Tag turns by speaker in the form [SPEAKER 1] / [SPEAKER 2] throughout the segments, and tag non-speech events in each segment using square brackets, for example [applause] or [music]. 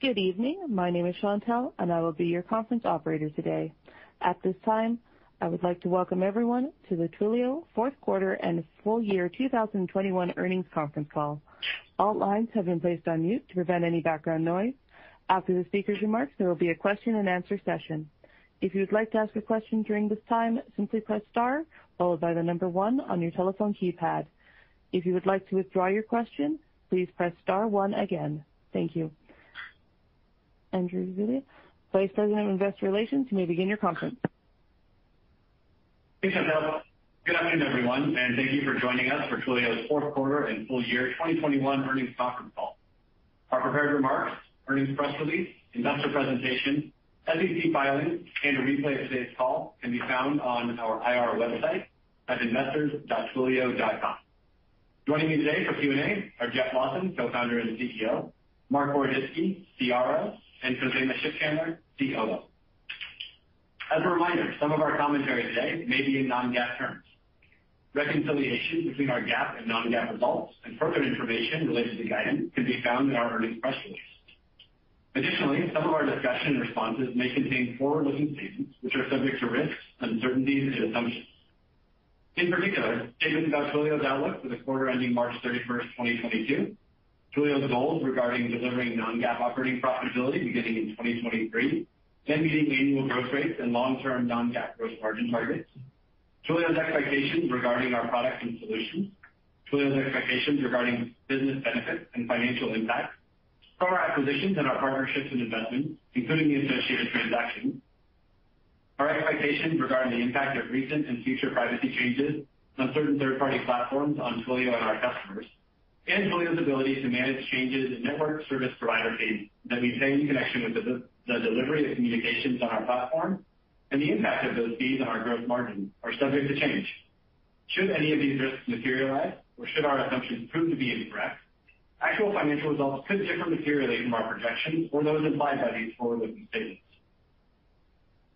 [SPEAKER 1] Good evening. My name is Chantelle, and I will be your conference operator today. At this time, I would like to welcome everyone to the Twilio fourth quarter and full year 2021 earnings conference call. All lines have been placed on mute to prevent any background noise. After the speaker's remarks, there will be a question-and-answer session. If you would like to ask a question during this time, simply press star followed by the number one on your telephone keypad. If you would like to withdraw your question, please press star one again. Thank you. Andrew Zilli, Vice President of Investor Relations, you may begin your conference.
[SPEAKER 2] Thanks, Chantelle. Good afternoon, everyone, and thank you for joining us for Twilio's fourth quarter and full year 2021 earnings conference call. Our prepared remarks, earnings press release, investor presentation, SEC filings, and a replay of today's call can be found on our IR website at investors.twilio.com. Joining me today for Q&A are Jeff Lawson, Co-founder and CEO, Marc Boroditsky, CRO, and Khozema Shipchandler, COO. As a reminder, some of our commentary today may be in non-GAAP terms. Reconciliation between our GAAP and non-GAAP results and further information related to guidance can be found in our earnings press release. Additionally, some of our discussion and responses may contain forward-looking statements which are subject to risks, uncertainties, and assumptions. In particular, statements about Twilio's outlook for the quarter ending March 31st, 2022, Twilio's goals regarding delivering non-GAAP operating profitability beginning in 2023, and meeting annual growth rates and long-term non-GAAP gross margin targets, Twilio's expectations regarding our products and solutions, Twilio's expectations regarding business benefits and financial impact from our acquisitions and our partnerships and investments, including the associated transactions, our expectations regarding the impact of recent and future privacy changes on certain third-party platforms on Twilio and our customers, and Twilio's ability to manage changes in network service provider fees that we pay in connection with the delivery of communications on our platform and the impact of those fees on our gross margin are subject to change. Should any of these risks materialize or should our assumptions prove to be incorrect, actual financial results could differ materially from our projections or those implied by these forward-looking statements.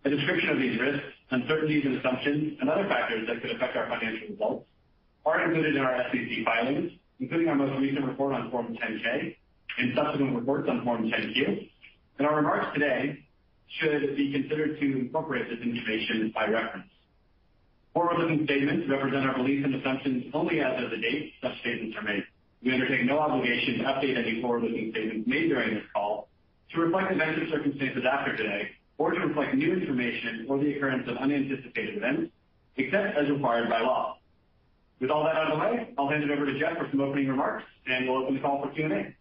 [SPEAKER 2] A description of these risks, uncertainties, and assumptions and other factors that could affect our financial results are included in our SEC filings, including our most recent report on Form 10-K and subsequent reports on Form 10-Q. And our remarks today should be considered to incorporate this information by reference. Forward-looking statements represent our beliefs and assumptions only as of the date such statements are made. We undertake no obligation to update any forward-looking statements made during this call to reflect events or circumstances after today or to reflect new information or the occurrence of unanticipated events, except as required by law. With all that out of the way, I'll hand it over to Jeff for some opening remarks, and we'll open the call for Q&A.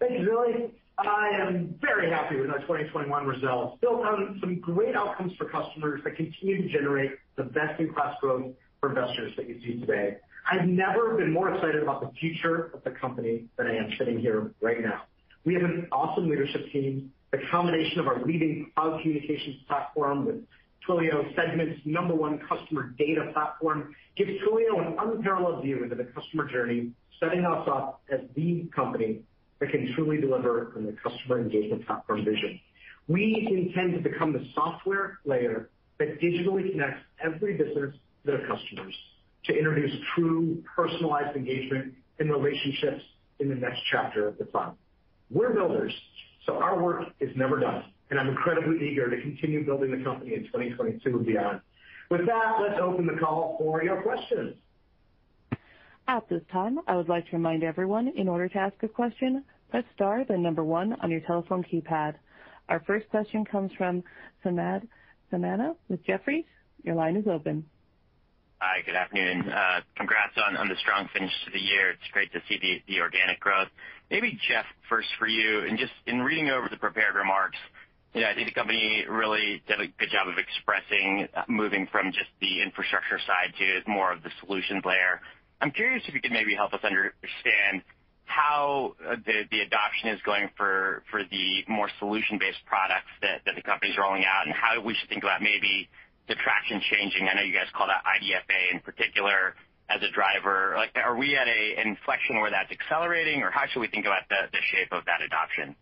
[SPEAKER 3] Thank you, Zilli. I am very happy with our 2021 results, built on some great outcomes for customers that continue to generate the best-in-class growth for investors that you see today. I've never been more excited about the future of the company than I am sitting here right now. We have an awesome leadership team. The combination of our leading cloud communications platform with Twilio Segment's number one customer data platform gives Twilio an unparalleled view into the customer journey, setting us up as the company that can truly deliver on the customer engagement platform vision. We intend to become the software layer that digitally connects every business to their customers to introduce true personalized engagement and relationships in the next chapter of the cloud. We're builders, so our work is never done, and I'm incredibly eager to continue building the company in 2022 and beyond. With that, let's open the call for your questions.
[SPEAKER 1] At this time, I would like to remind everyone, in order to ask a question, press star then number one on your telephone keypad. Our first question comes from Samad Samana with Jefferies. Your line is open.
[SPEAKER 4] Hi, good afternoon. Uh, congrats on the strong finish to the year. It's great to see the organic growth. Maybe Jeff, first for you, and just in reading over the prepared remarks, you know, I think the company really did a good job of expressing uh, moving from just the infrastructure side to more of the solutions layer. I'm curious if you could maybe help us understand how uh, the adoption is going for the more solution-based products that the company's rolling out and how we should think about maybe the traction changing. I know you guys call that IDFA in particular as a driver. Like, are we at an inflection where that's accelerating, or how should we think about the shape of that adoption?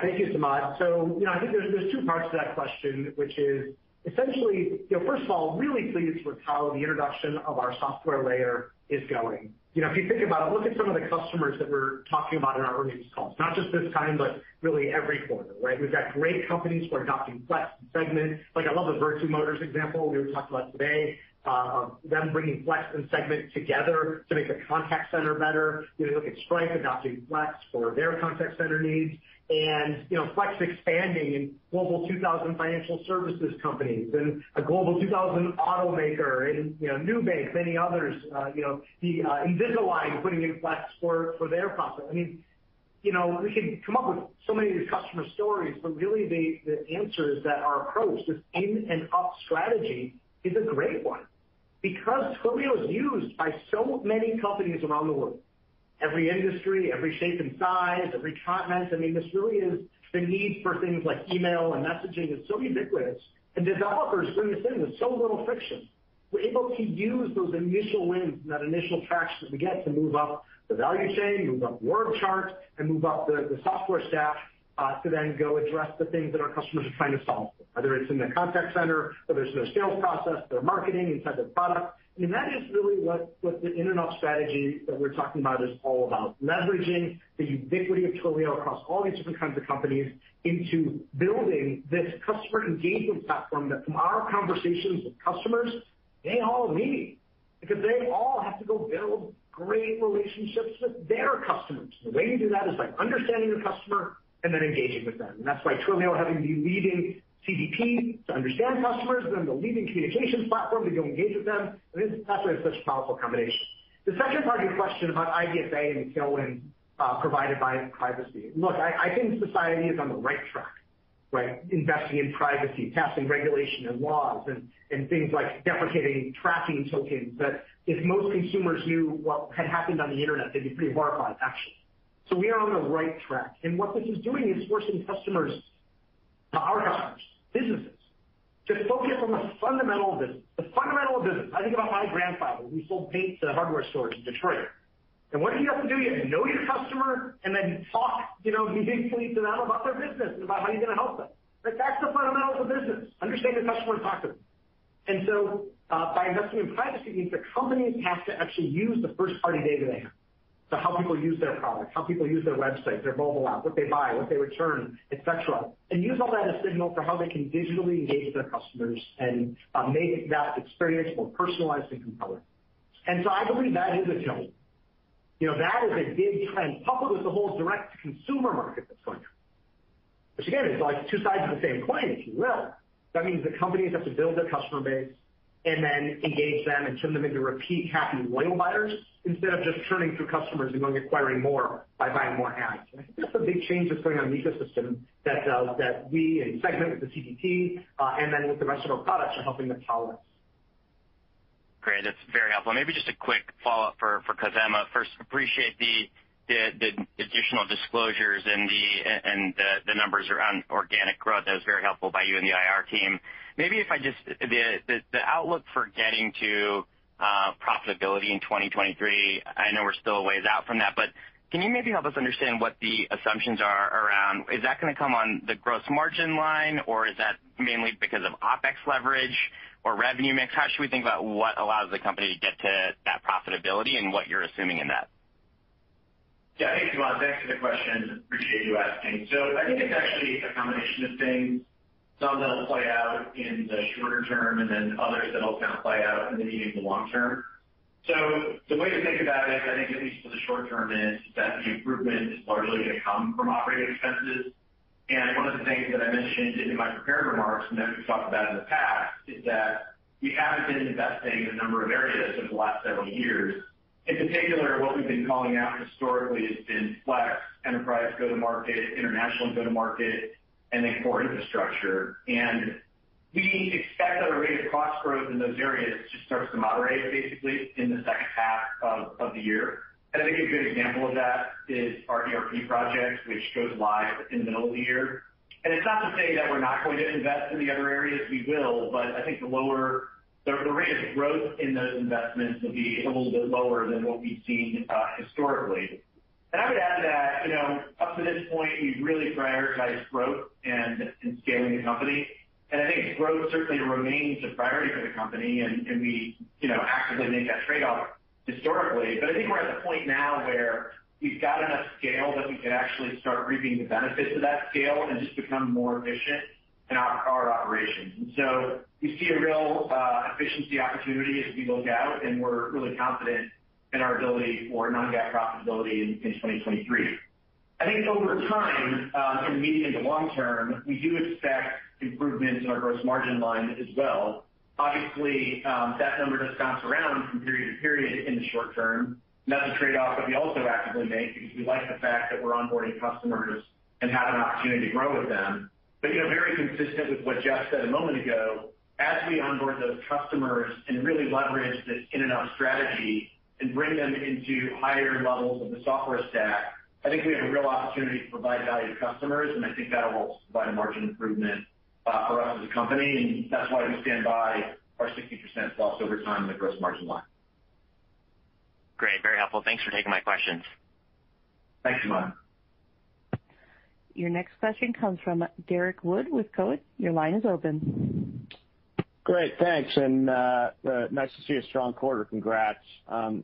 [SPEAKER 3] Thank you, Samad. So you know, I think there's two parts to that question, which is essentially, you know, first of all, really pleased with how the introduction of our software layer is going. You know, if you think about it, look at some of the customers that we're talking about in our earnings calls, not just this time, but really every quarter, right? We've got great companies who are adopting Flex and Segment. Like, I love the Vertu Motors example we talked about today, them bringing Flex and Segment together to make the contact center better. You look at Stripe adopting Flex for their contact center needs, and you know Flex expanding in Global 2000 financial services companies and a Global 2000 automaker and you know Nubank, many others. Uh, you know, the, uh, Invisalign putting in Flex for for their process. I mean, you know, we can come up with so many of these customer stories, but really the the answer is that our approach, this in and up strategy, is a great one. Twilio is used by so many companies around the world, every industry, every shape and size, every continent. I mean, this really is the need for things like email and messaging is so ubiquitous, and developers bring this in with so little friction. We're able to use those initial wins and that initial traction that we get to move up the value chain, move up org chart, and move up the software stack, uh, to then go address the things that our customers are trying to solve, whether it's in the contact center, whether it's their sales process, their marketing, inside their product. And that is really what the in-and-out strategy that we're talking about is all about. Leveraging the ubiquity of Twilio across all these different kinds of companies into building this customer engagement platform that from our conversations with customers, they all need. Because they all have to go build great relationships with their customers. The way you do that is by understanding your customer and then engaging with them. And that's why Twilio having the leading CDP to understand customers, then the leading communications platform to go engage with them, that's why it's such a powerful combination. The second part of your question about IDFA and the tailwind uh, provided by privacy. Look, I think society is on the right track, right? Investing in privacy, passing regulation and laws, and things like deprecating tracking tokens that if most consumers knew what had happened on the internet, they'd be pretty horrified, actually. So we are on the right track. And what this is doing is forcing customers, our customers, businesses, to focus on the fundamental of business. The fundamental of business. I think about my grandfather, who sold paint to hardware stores in Detroit. And what did you have to do? You had to know your customer and then talk you know, meaningfully to them about their business and about how you're going to help them. That's the fundamentals of business. Understand your customer and talk to them. And so uh by investing in privacy means that companies have to actually use the first-party data they have. How people use their product, how people use their website, their mobile app, what they buy, what they return, et cetera, and use all that as signal for how they can digitally engage their customers and uh, make that experience more personalized and compelling. And so I believe that is a tailwind. You know, that is a big trend coupled with the whole direct-to-consumer market that's going on. Which again, is like two sides of the same coin, if you will. That means that companies have to build their customer base and then engage them and turn them into repeat, happy, loyal buyers instead of just churning through customers and going acquiring more by buying more ads. I think that's a big change that's going on in the ecosystem that uh, that we and Segment with the CDP, uh, and then with the rest of our products are helping to power.
[SPEAKER 4] Great. That's very helpful. Maybe just a quick follow-up for Khozema. First, appreciate the the the additional disclosures and the and the numbers around organic growth. That was very helpful by you and the IR team. Maybe if I just the outlook for getting to uh profitability in 2023, I know we're still a ways out from that, but can you maybe help us understand what the assumptions are around, is that going to come on the gross margin line, or is that mainly because of OpEx leverage or revenue mix? How should we think about what allows the company to get to that profitability and what you're assuming in that?
[SPEAKER 5] Yeah. Hey, Samad. Thanks for the question. Appreciate you asking. So I think it's actually a combination of things. Some that'll play out in the shorter term, and then others that'll kind of play out in the medium to long term. So the way to think about it, I think at least for the short term, is that the improvement is largely going to come from operating expenses. And one of the things that I mentioned in my prepared remarks, and that we've talked about in the past, is that we haven't been investing in a number of areas over the last several years. In particular, what we've been calling out historically has been Flex, enterprise go-to-market, international go-to-market, and then core infrastructure. And we expect that our rate of cost growth in those areas just starts to moderate basically in the second half of the year. And I think a good example of that is our ERP project, which goes live in the middle of the year. And it's not to say that we're not going to invest in the other areas, we will, but I think the lower the rate of growth in those investments will be a little bit lower than what we've seen uh, historically. I would add that, you know, up to this point, we've really prioritized growth and scaling the company. And I think growth certainly remains a priority for the company, and we you know, actively make that trade-off.
[SPEAKER 3] historically. But I think we're at the point now where we've got enough scale that we can actually start reaping the benefits of that scale and just become more efficient in our operations. And so we see a real uh, efficiency opportunity as we look out, and we're really confident in our ability for non-GAAP profitability in 2023. I think over time, uh, in the medium to long term, we do expect improvements in our gross margin line as well. Obviously, um, that number does bounce around from period to period in the short term. That's a trade-off that we also actively make because we like the fact that we're onboarding customers and have an opportunity to grow with them. But you know, very consistent with what Jeff said a moment ago, as we onboard those customers and really leverage this in-and-out strategy and bring them into higher levels of the software stack, I think we have a real opportunity to provide value to customers, and I think that will provide a margin improvement uh, for us as a company. And that's why we stand by our 60%+ loss over time in the gross margin line.
[SPEAKER 4] Great. Very helpful. Thanks for taking my questions.
[SPEAKER 3] Thanks, Samad.
[SPEAKER 1] Your next question comes from Derrick Wood with Cowen. Your line is open.
[SPEAKER 6] Great. Thanks. And uh, uh nice to see a strong quarter. Congrats. Um,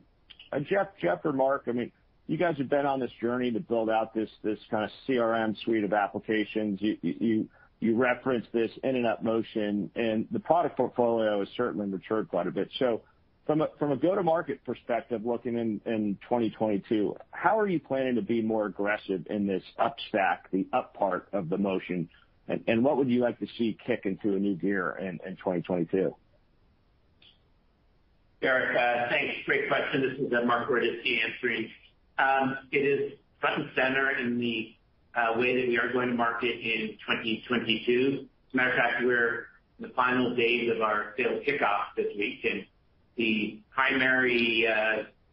[SPEAKER 6] Uh, Jeff Jeff or Mark, I mean, you guys have been on this journey to build out this this kind of CRM suite of applications. You you you referenced this in-and-out motion, and the product portfolio has certainly matured quite a bit. So from a from a go-to-market perspective, looking in, in 2022, how are you planning to be more aggressive in this up stack, the up part of the motion? And what would you like to see kick into a new gear in 2022?
[SPEAKER 7] Derrick, uh, thanks. Great question. This is uh, Marc Boroditsky answering. Um, it is front and center in the uh, way that we are going to market in 2022. As a matter of fact, we're in the final days of our sales kickoff this week, and the primary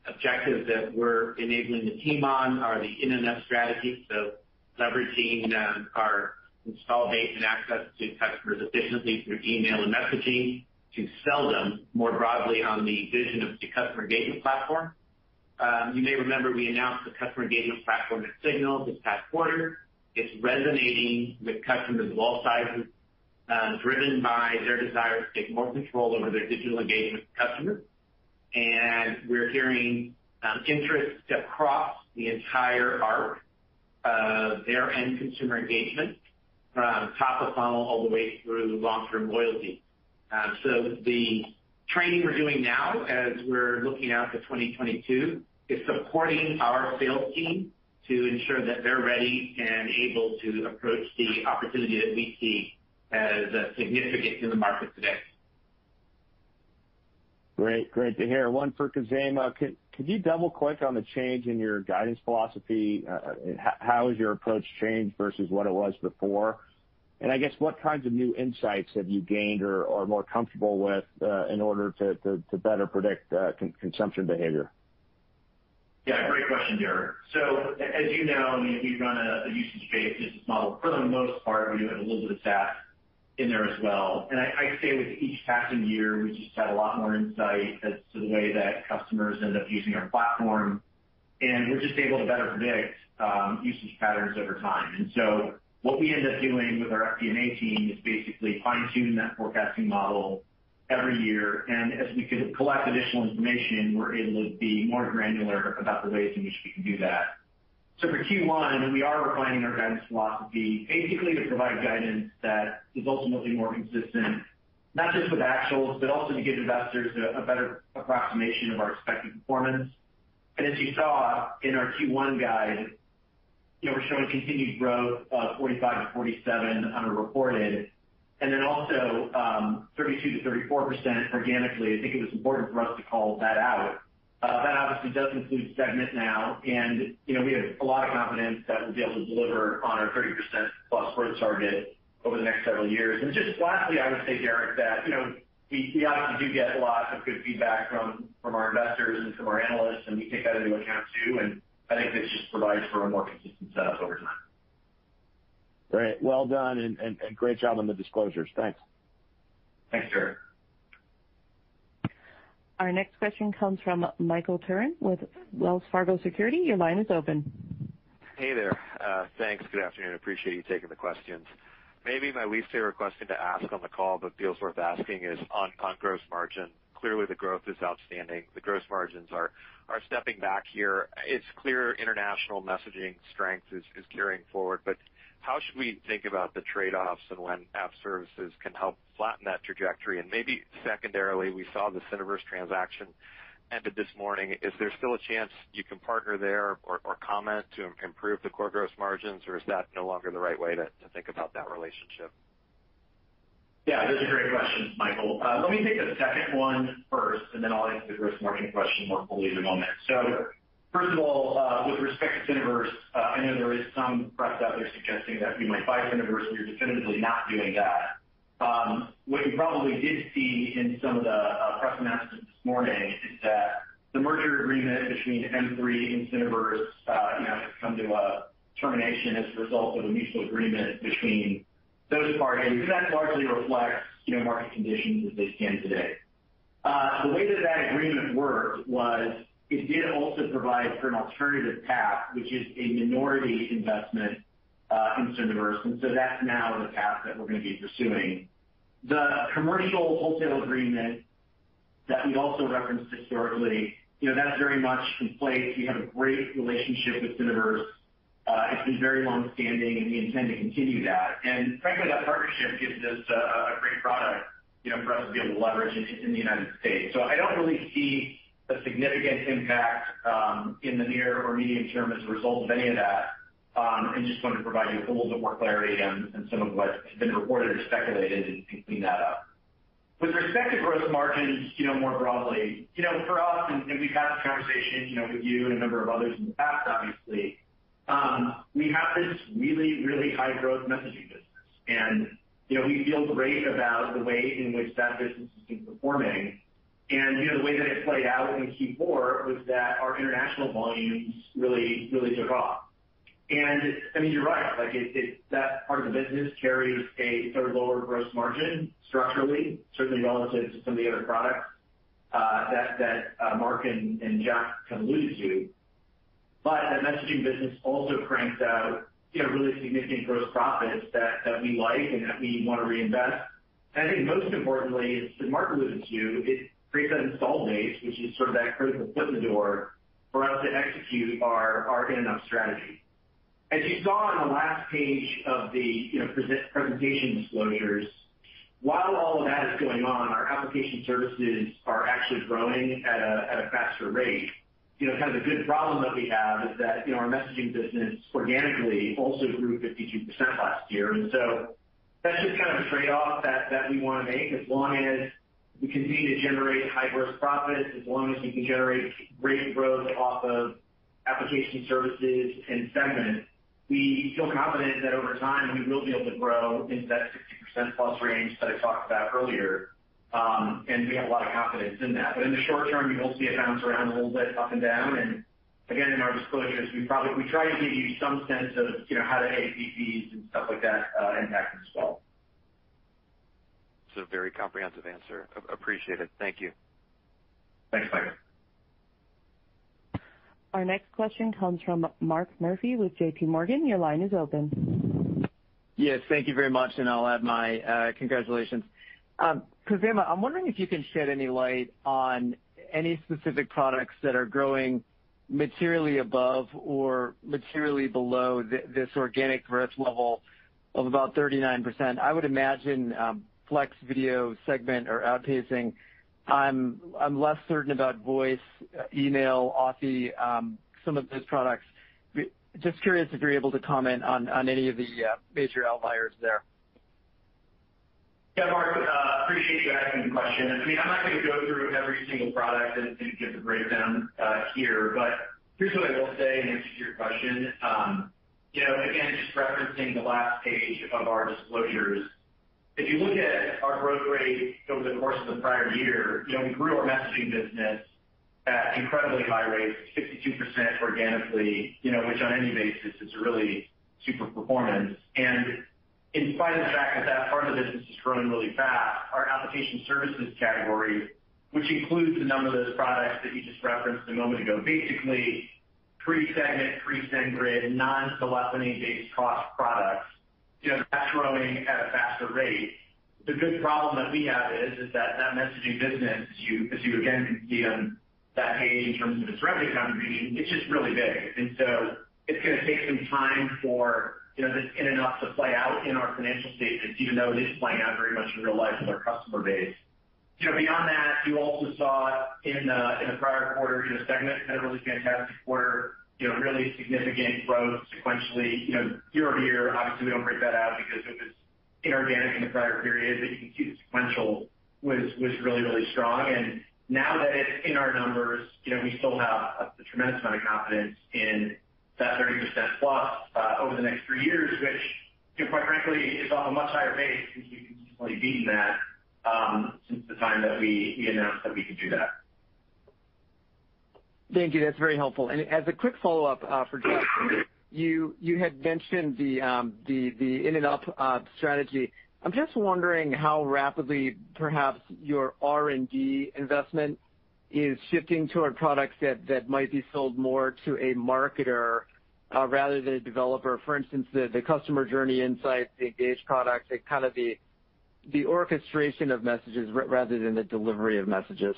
[SPEAKER 7] objectives that we're enabling the team on are the in-and-out strategy, so leveraging um, our install base and access to customers efficiently through email and messaging to sell them more broadly on the vision of the customer engagement platform. Um, you may remember we announced the customer engagement platform at SIGNAL this past quarter. It's resonating with customers of all sizes, um, driven by their desire to take more control over their digital engagement with customers. And we're hearing um, interest across the entire arc of their end consumer engagement from top of funnel all the way through long-term loyalty. Um, the training we're doing now as we're looking out to 2022 is supporting our sales team to ensure that they're ready and able to approach the opportunity that we see as uh, significant in the market today.
[SPEAKER 6] Great. Great to hear. One for Khozema. Could you double-click on the change in your guidance philosophy? Uh, uh, how has your approach changed versus what it was before? I guess what kinds of new insights have you gained or are more comfortable with in order to to better predict consumption behavior?
[SPEAKER 5] Yeah, great question, Derrick. As you know, we run a usage-based business model. For the most part, we do have a little bit of SaaS in there as well. And I'd say with each passing year, we just have a lot more insight as to the way that customers end up using our platform, and we're just able to better predict um usage patterns over time. What we end up doing with our FP&A team is basically fine-tune that forecasting model every year. And as we collect additional information, we're able to be more granular about the ways in which we can do that. So for Q1, we are refining our guidance philosophy basically to provide guidance that is ultimately more consistent, not just with actuals, but also to give investors a better approximation of our expected performance. And as you saw in our Q1 guide, you know, we're showing continued growth of 45%-47% on a reported, and then also 32%-34% organically. I think it was important for us to call that out. Uh that obviously does include Segment now, and, you know, we have a lot of confidence that we'll be able to deliver on our 30%+ plus growth target over the next several years. And just lastly, I would say, Derrick, that, you know, we obviously do get a lot of good feedback from from our investors and from our analysts, and we take that into account too. I think this just provides for a more consistent setup over time.
[SPEAKER 6] Great. Well done and and great job on the disclosures. Thanks.
[SPEAKER 5] Thanks, Derrick.
[SPEAKER 1] Our next question comes from Michael Turrin with Wells Fargo Securities. Your line is open.
[SPEAKER 8] Hey there. Uh, thanks. Good afternoon. Appreciate you taking the questions. Maybe my least favorite question to ask on the call, but feels worth asking is on on gross margin. Clearly, the growth is outstanding. The gross margins are stepping back here. It's clear international messaging strength is carrying forward, but how should we think about the trade-offs and when App Services can help flatten that trajectory? And maybe secondarily, we saw the Syniverse transaction ended this morning. Is there still a chance you can partner there or comment to improve the core gross margins, or is that no longer the right way to think about that relationship?
[SPEAKER 5] Those are great questions, Michael. Uh, let me take the second one first, and then I'll answer the gross margin question more fully in a moment. First of all, uh, with respect to Syniverse, uh, I know there is some press out there suggesting that we might buy Syniverse. We are definitively not doing that. Um, what you probably did see in some of the press announcements this morning is that the merger agreement between M3 and Syniverse has come to a termination as a result of a mutual agreement between those parties. That largely reflects you know, market conditions as they stand today. Uh, the way that that agreement worked was it did also provide for an alternative path, which is a minority investment uh, in Syniverse, and so that's now the path that we're going to be pursuing. The commercial wholesale agreement that we also referenced historically, you know, that's very much in place. We have a great relationship with Syniverse. Uh, it's been very long-standing, and we intend to continue that. And frankly, that partnership gives us a great product you know, for us to be able to leverage in the United States. So I don't really see a significant impact um, in the near or medium term as a result of any of that. Um, and just wanted to provide you with a little bit more clarity on some of what has been reported or speculated and clean that up. With respect to gross margins you know, more broadly, you know, for us, and we've had this conversation you know, with you and a number of others in the past, obviously, we have this really, really high-growth messaging business. And you know, we feel great about the way in which that business has been performing. And you know, the way that it played out in Q4 was that our international volumes really really took off. And, I mean, you're right. Like, it that part of the business carries a sort of lower gross margin structurally, certainly relative to some of the other products uh that Mark and Jeff kind of alluded to. But that messaging business also cranks out you know, really significant gross profits that we like and that we want to reinvest. And I think most importantly, as Mark alluded to, it creates that install base, which is sort of that critical foot in the door for us to execute our in-and-out strategy. As you saw on the last page of the you know presentation disclosures, while all of that is going on, our application services are actually growing at a at a faster rate. You know, kind of the good problem that we have is that you know, our messaging business organically also grew 52% last year. And so that's just kind of a trade-off that we want to make. As long as we continue to generate high gross profits, as long as we can generate great growth off of application services and Segment, we feel confident that over time, we will be able to grow into that 60%+ plus range that I talked about earlier. And we have a lot of confidence in that. But in the short term, you will see it bounce around a little bit up and down. And again, in our disclosures, we probably we try to give you some sense of you know how the ACPs and stuff like that impact as well.
[SPEAKER 8] It's a very comprehensive answer. Appreciate it. Thank you.
[SPEAKER 5] Thanks, Michael.
[SPEAKER 1] Our next question comes from Mark Murphy with JPMorgan. Your line is open.
[SPEAKER 9] Yes, thank you very much, and I'll add my uh congratulations. Um, Khozema, I'm wondering if you can shed any light on any specific products that are growing materially above or materially below this organic growth level of about 39%. I would imagine um, Flex Video Segment are outpacing. I'm I'm less certain about voice, uh, email, Authy, um, some of those products. Just curious if you're able to comment on on any of the uh, major outliers there.
[SPEAKER 5] Yeah, Mark, uh, appreciate you asking the question. I mean, I'm not going to go through every single product and give the breakdown uh, here, but here's what I will say in answer to your question. Um, you know, again, just referencing the last page of our disclosures. If you look at our growth rate over the course of the prior year, you know, we grew our messaging business at incredibly high rates, 52% organically, you know, which on any basis is really super performance. In spite of the fact that that part of the business is growing really fast, our application services category, which includes a number of those products that you just referenced a moment ago, basically pre-Segment, pre-SendGrid, non-telephony-based cost products, that's growing at a faster rate. the good problem that we have is that that messaging business, as you as you again can see on that page in terms of its revenue contribution, it's just really big. And so it's gonna take some time for, you know, this in out to play out in our financial statements, even though it is playing out very much in real life with our customer base. You know, beyond that, you also saw in the prior quarter, Segment had a really fantastic quarter, you know, really significant growth sequentially. You know, year-over-year, obviously, we don't break that out because it was inorganic in the prior period, but you can see the sequential was was really really strong. And now that it's in our numbers, you know, we still have a tremendous amount of confidence in that 30%+ plus uh, over the next three years, which, you know, quite frankly, is off a much higher base since we've consistently beaten that um, since the time that we announced that we could do that.
[SPEAKER 9] Thank you. That's very helpful. And as a quick follow-up, uh, for Jeff, you had mentioned um, the the in and up uh, strategy. I'm just wondering how rapidly perhaps your R&D investment is shifting toward products that that might be sold more to a marketer uh, rather than a developer. For instance, the customer journey insights, the Engage product, the kind of the the orchestration of messages rather than the delivery of messages.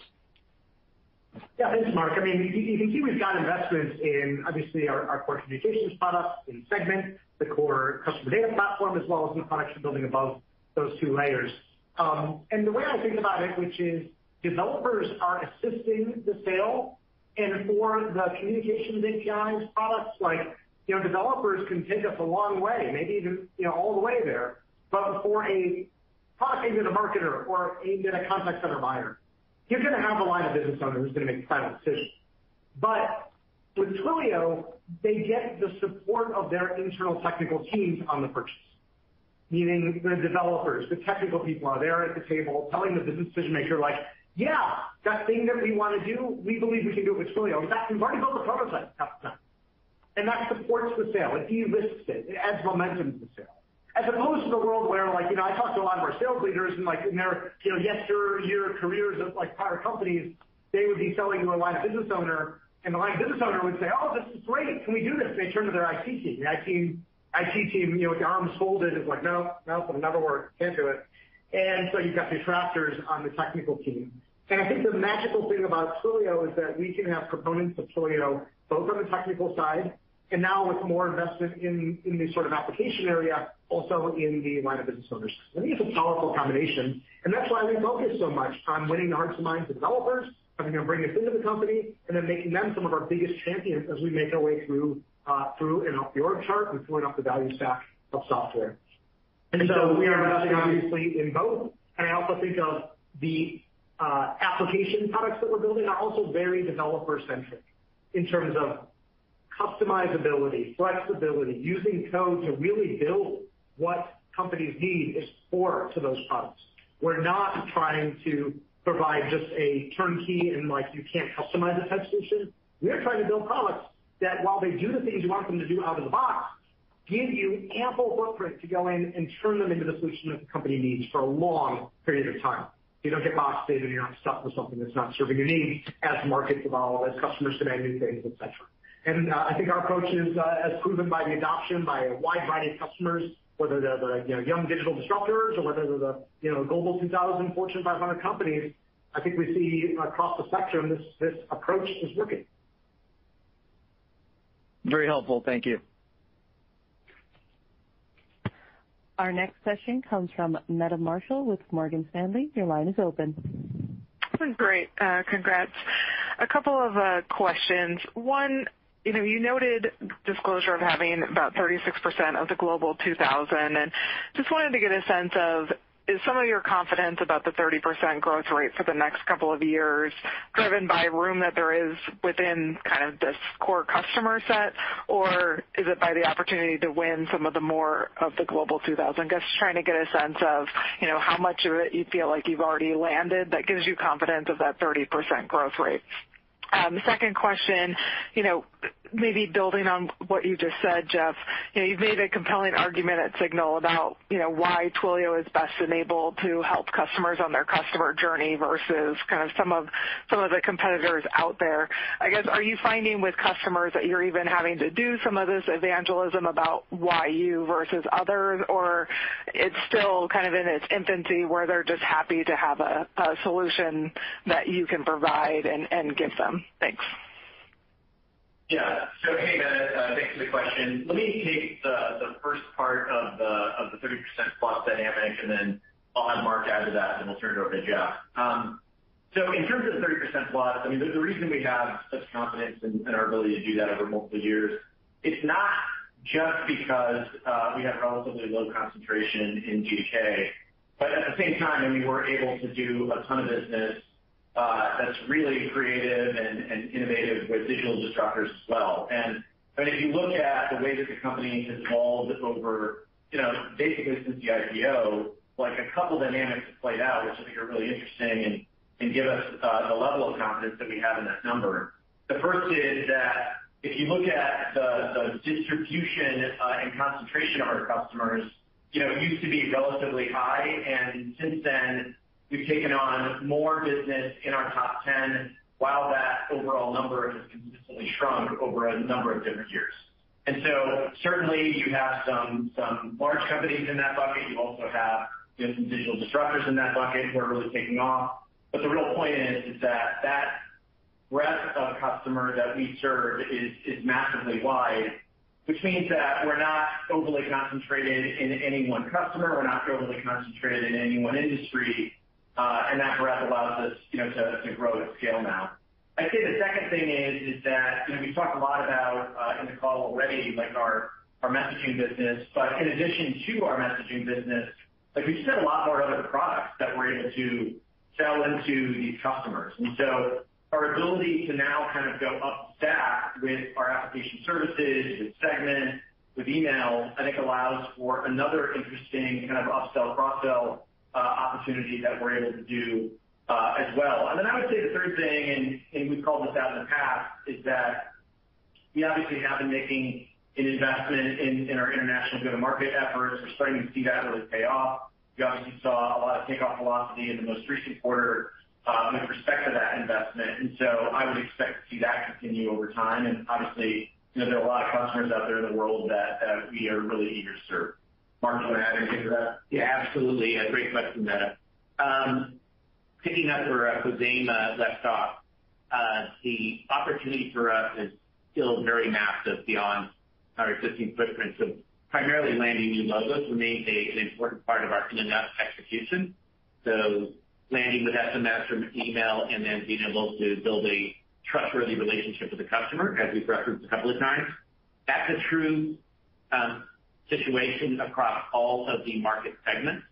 [SPEAKER 3] Yeah. Thanks, Mark. I mean, you can see we've got investments in obviously our core communications products, in Segment, the core customer data platform, as well as new products we're building above those two layers. Um, and the way I think about it, which is developers are assisting the sale, and for the communications APIs products, like, you know, developers can take us a long way, maybe even, you know, all the way there. But for a product aimed at a marketer or aimed at a contact center buyer, you're gonna have a line of business owner who's gonna make final decision. With Twilio, they get the support of their internal technical teams on the purchase, meaning the developers, the technical people are there at the table telling the business decision maker, like, "Yeah, that thing that we wanna do, we believe we can do it with Twilio. In fact, we've already built the prototype." And that supports the sale. It de-risks it. It adds momentum to the sale. As opposed to the world where, like, you know, I talk to a lot of our sales leaders and, like, in their, you know, yesteryear careers of, like, prior companies, they would be selling to a line business owner, and the line business owner would say, "Oh, this is great. Can we do this?" They turn to their IT team. The IT IT team, you know, with their arms folded is like, "No, no, it'll never work. Can't do it." And so you've got detractors on the technical team. I think the magical thing about Twilio is that we can have components of Twilio both on the technical side and now with more investment in in the sort of application area, also in the line of business owners. I think it's a powerful combination, and that's why we focus so much on winning the hearts and minds of developers, having them bring us into the company, and then making them some of our biggest champions as we make our way through uh, through and up the org chart and through and up the value stack of software. And so we are investing obviously in both. And I also think of the Uh, application products that we're building are also very developer-centric in terms of customizability, flexibility, using code to really build what companies need is core to those products. We're not trying to provide just a turnkey and, like, you can't customize a type solution. We are trying to build products that while they do the things you want them to do out of the box, give you ample footprint to go in and turn them into the solution that the company needs for a long period of time. You don't get boxed in, and you're not stuck with something that's not serving your needs as markets evolve, as customers demand new things, et cetera. And uh, I think our approach is uh, as proven by the adoption by a wide variety of customers, whether they're the, you know, young digital disruptors or whether they're the, you know, Global 2000, Fortune 500 companies. I think we see across the spectrum this this approach is working.
[SPEAKER 9] Very helpful. Thank you.
[SPEAKER 1] Our next question comes from Meta Marshall with Morgan Stanley. Your line is open.
[SPEAKER 10] Great. Uh, congrats. A couple of uh, questions. One, you noted disclosure of having about 36% of the Global 2000, and just wanted to get a sense of, is some of your confidence about the 30% growth rate for the next couple of years driven by room that there is within kind of this core customer set, or is it by the opportunity to win some of the more of the Global 2000? Just trying to get a sense of, you know, how much of it you feel like you've already landed that gives you confidence of that 30% growth rate. Um, second question, you know, maybe building on what you just said, Jeff, you've made a compelling argument at Signal about you know, why Twilio is best enabled to help customers on their customer journey versus kind of some of some of the competitors out there. I guess, are you finding with customers that you're even having to do some of this evangelism about why you versus others, or it's still kind of in its infancy where they're just happy to have a solution that you can provide and give them? Thanks.
[SPEAKER 5] Yeah. So hey, Meta, thanks for the question. Let me take the first part of the 30% plus dynamic, and then I'll have Mark add to that, and we'll turn it over to Jeff. Um so in terms of the 30% plus, I mean the reason we have such confidence in our ability to do that over multiple years, it's not just because we have relatively low concentration in G2K, but at the same time, I mean, we're able to do a ton of business Uh, that's really creative and innovative with digital disruptors as well. And if you look at the way that the company has evolved over you know, basically since the IPO, like a couple dynamics have played out, which I think are really interesting and give us uh, the level of confidence that we have in that number. The first is that if you look at the distribution uh, and concentration of our customers, you know, it used to be relatively high, and since then, we've taken on more business in our top 10 while that overall number has consistently shrunk over a number of different years. And so certainly you have some some large companies in that bucket. You also have some digital disruptors in that bucket who are really taking off. But the real point is that that breadth of customer that we serve is massively wide, which means that we're not overly concentrated in any one customer. We're not overly concentrated in any one industry. Uh, that breadth allows us you know to grow at scale now. I'd say the second thing is is that you know we've talked a lot about, uh, in the call already, like our our messaging business. But in addition to our messaging business, like we just have a lot more other products that we're able to sell into these customers. And so our ability to now kind of go up stack with our application services, with Segment, with email, I think allows for another interesting kind of upsell, cross-sell opportunity that we're able to do uh as well. And then I would say the third thing, and we've called this out in the past, is that we obviously have been making an investment in our international go-to-market efforts. We're starting to see that really pay off. We obviously saw a lot of takeoff velocity in the most recent quarter uh with respect to that investment. And so I would expect to see that continue over time. And obviously, you know, there are a lot of customers out there in the world that we are really eager to serve. Mark, do you want to add anything to that?
[SPEAKER 7] Yeah, absolutely. A great question, Meta. Um picking up where Khozema left off, uh the opportunity for us is still very massive beyond our existing footprint. So primarily landing new logos remains an important part of our in-and-out execution. So landing with SMS or email and then being able to build a trustworthy relationship with the customer, as we've referenced a couple of times. That's a true situation across all of the market segments.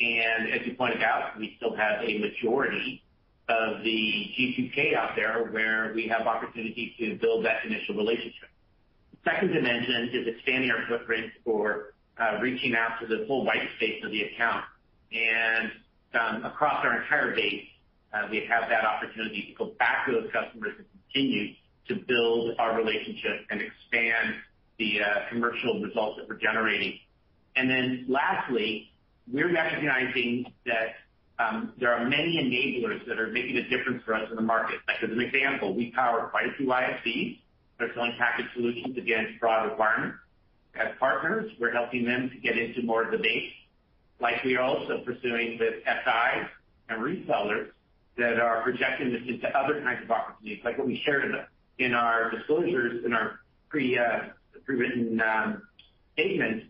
[SPEAKER 7] And as you pointed out, we still have a majority of the G2K out there where we have opportunity to build that initial relationship. Second dimension is expanding our footprint or uh, reaching out to the full white space of the account. And um, across our entire base, uh, we have that opportunity to go back to those customers and continue to build our relationship and expand the uh, commercial results that we're generating. And then lastly, we're recognizing that um, there are many enablers that are making a difference for us in the market. Like as an example, we power quite a few ISVs that are selling package solutions against broad requirements. As partners, we're helping them to get into more of the base, like we are also pursuing with SIs and resellers that are projecting this into other kinds of opportunities, like what we shared in our disclosures in our uh, pre-written um, statements.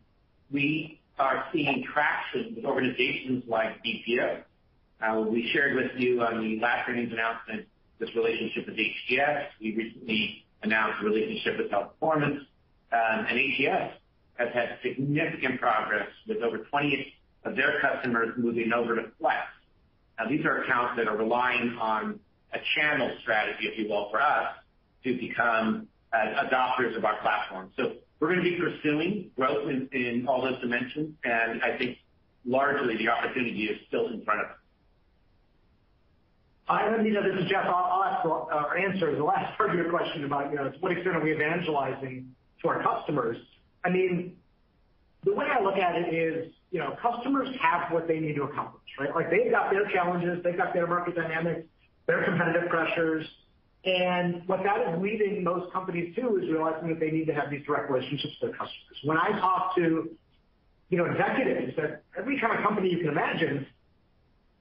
[SPEAKER 7] We are seeing traction with organizations like BPO. Uh, we shared with you on the last earnings announcement this relationship with HGS. We recently announced a relationship with Teleperformance. Um, HGS has had significant progress with over 20 of their customers moving over to Flex. Now, these are accounts that are relying on a channel strategy, if you will, for us to become adopters of our platform. So we're going to be pursuing growth in all those dimensions, and I think largely the opportunity is still in front of us.
[SPEAKER 3] This is Jeff. I'll answer the last part of your question about you know to what extent are we evangelizing to our customers. I mean the way I look at it is you know, customers have what they need to accomplish, right? Like they've got their challenges, they've got their market dynamics, their competitive pressures, what that is leading most companies to is realizing that they need to have these direct relationships with their customers. When I talk to you know, executives at every kind of company you can imagine,